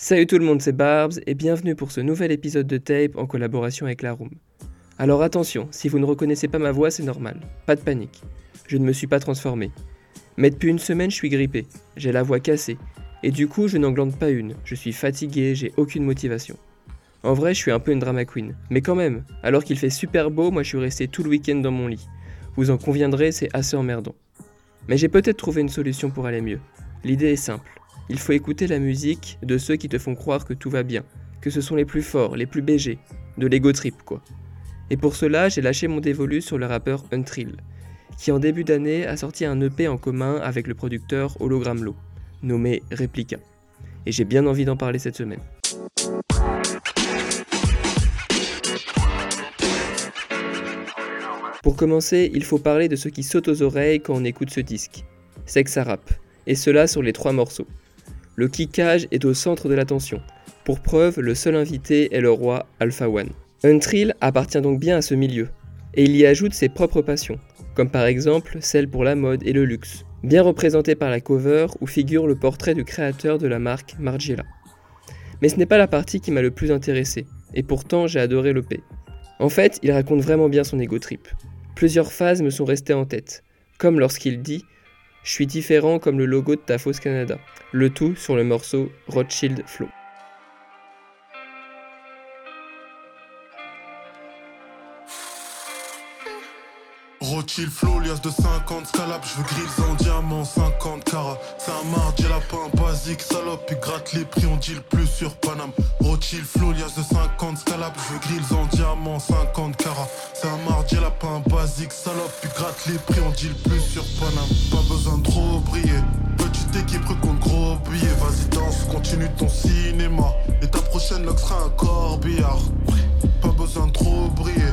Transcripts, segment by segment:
Salut tout le monde, c'est Barbs et bienvenue pour ce nouvel épisode de Tape en collaboration avec La Room. Alors attention, si vous ne reconnaissez pas ma voix, c'est normal, pas de panique. Je ne me suis pas transformé. Mais depuis une semaine, je suis grippé, j'ai la voix cassée, et du coup, je n'englande pas une, je suis fatigué, j'ai aucune motivation. En vrai, je suis un peu une drama queen, mais quand même, alors qu'il fait super beau, moi je suis resté tout le week-end dans mon lit. Vous en conviendrez, c'est assez emmerdant. Mais j'ai peut-être trouvé une solution pour aller mieux. L'idée est simple. Il faut écouter la musique de ceux qui te font croire que tout va bien, que ce sont les plus forts, les plus BG, de l'ego trip quoi. Et pour cela, j'ai lâché mon dévolu sur le rappeur Untrill, qui en début d'année a sorti un EP en commun avec le producteur Hologram Low, nommé Replica. Et j'ai bien envie d'en parler cette semaine. Pour commencer, il faut parler de ce qui saute aux oreilles quand on écoute ce disque. C'est que ça rappe, et cela sur les trois morceaux. Le kickage est au centre de l'attention. Pour preuve, le seul invité est le roi Alpha One. Untrill appartient donc bien à ce milieu, et il y ajoute ses propres passions, comme par exemple celle pour la mode et le luxe, bien représentée par la cover où figure le portrait du créateur de la marque Margiela. Mais ce n'est pas la partie qui m'a le plus intéressé, et pourtant j'ai adoré le P. En fait, il raconte vraiment bien son ego trip. Plusieurs phases me sont restées en tête, comme lorsqu'il dit Je suis différent comme le logo de Tafos Canada, le tout sur le morceau Rothschild Flow. Rothschild flow, liasse de 50 scalap, je veux grilles en diamant, 50 carats. C'est un mardi, lapin basique, salope, puis gratte les prix, on dit le plus sur Paname. Rothschild flow, liasse de 50 scalap, je veux grilles en diamant, 50 carats. C'est un mardi, lapin basique, salope, puis gratte les prix, on dit le plus sur Paname. Pas besoin de trop briller, petite équipe compte gros billet, vas-y danse, continue ton cinéma. Et ta prochaine lock sera un corbillard. Pas besoin de trop briller,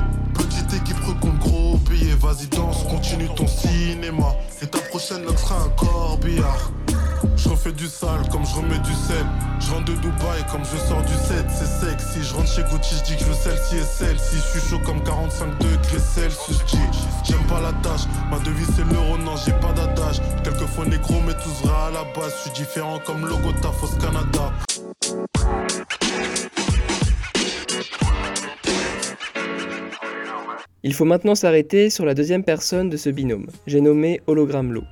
continue ton cinéma. Et ta prochaine lock sera un corbillard. Je refais du sale comme je remets du sel. Je rentre de Dubaï comme je sors du 7, c'est sexy. Je rentre chez Gucci, je dis que je veux celle-ci et celle-ci. Je suis chaud comme 45 degrés Celsius. J'aime pas la tâche, ma devise c'est l'euro, non j'ai pas d'adage. Quelquefois négro, mais tous vrai à la base. Je suis différent comme logo Tafos Canada. Il faut maintenant s'arrêter sur la deuxième personne de ce binôme, j'ai nommé Hologram Low.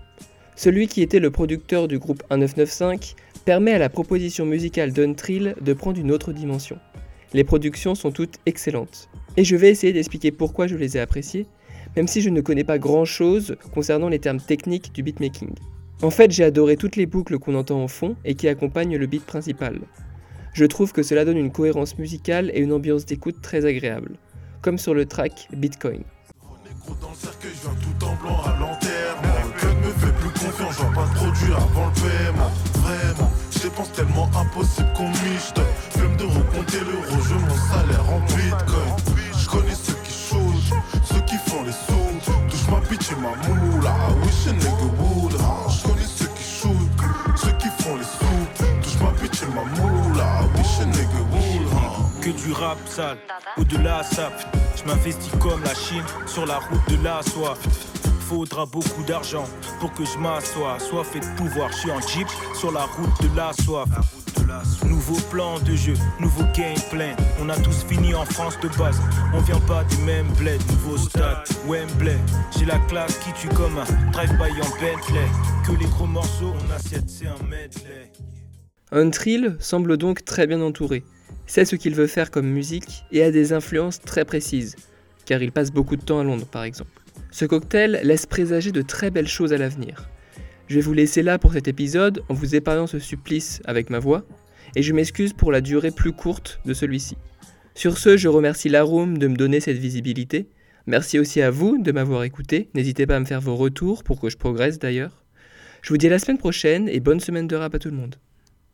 Celui qui était le producteur du groupe 1995 permet à la proposition musicale d'Untrill de prendre une autre dimension. Les productions sont toutes excellentes. Et je vais essayer d'expliquer pourquoi je les ai appréciées, même si je ne connais pas grand chose concernant les termes techniques du beatmaking. En fait, j'ai adoré toutes les boucles qu'on entend en fond et qui accompagnent le beat principal. Je trouve que cela donne une cohérence musicale et une ambiance d'écoute très agréable, comme sur le track Bitcoin. Je connais ceux qui shootent, ceux qui font les sous. Touche ma et ma moula, que du rap sale. Au-delà, ça, je m'investis comme la Chine sur la route de la soie. Faudra beaucoup d'argent pour que je m'assoie. Soit fait de pouvoir, je suis en jeep sur la route de la soif. Nouveau plan de jeu, nouveau gameplay. On a tous fini en France de base. On vient pas des mêmes bleds. Nouveau stade, Wembley. J'ai la classe qui tue comme un drive-by en Bentley. Que les gros morceaux, on assiette, c'est un medley. Untrill semble donc très bien entouré, sait ce qu'il veut faire comme musique et a des influences très précises, car il passe beaucoup de temps à Londres par exemple. Ce cocktail laisse présager de très belles choses à l'avenir. Je vais vous laisser là pour cet épisode en vous épargnant ce supplice avec ma voix, et je m'excuse pour la durée plus courte de celui-ci. Sur ce, je remercie Laroom de me donner cette visibilité. Merci aussi à vous de m'avoir écouté. N'hésitez pas à me faire vos retours pour que je progresse d'ailleurs. Je vous dis à la semaine prochaine et bonne semaine de rap à tout le monde.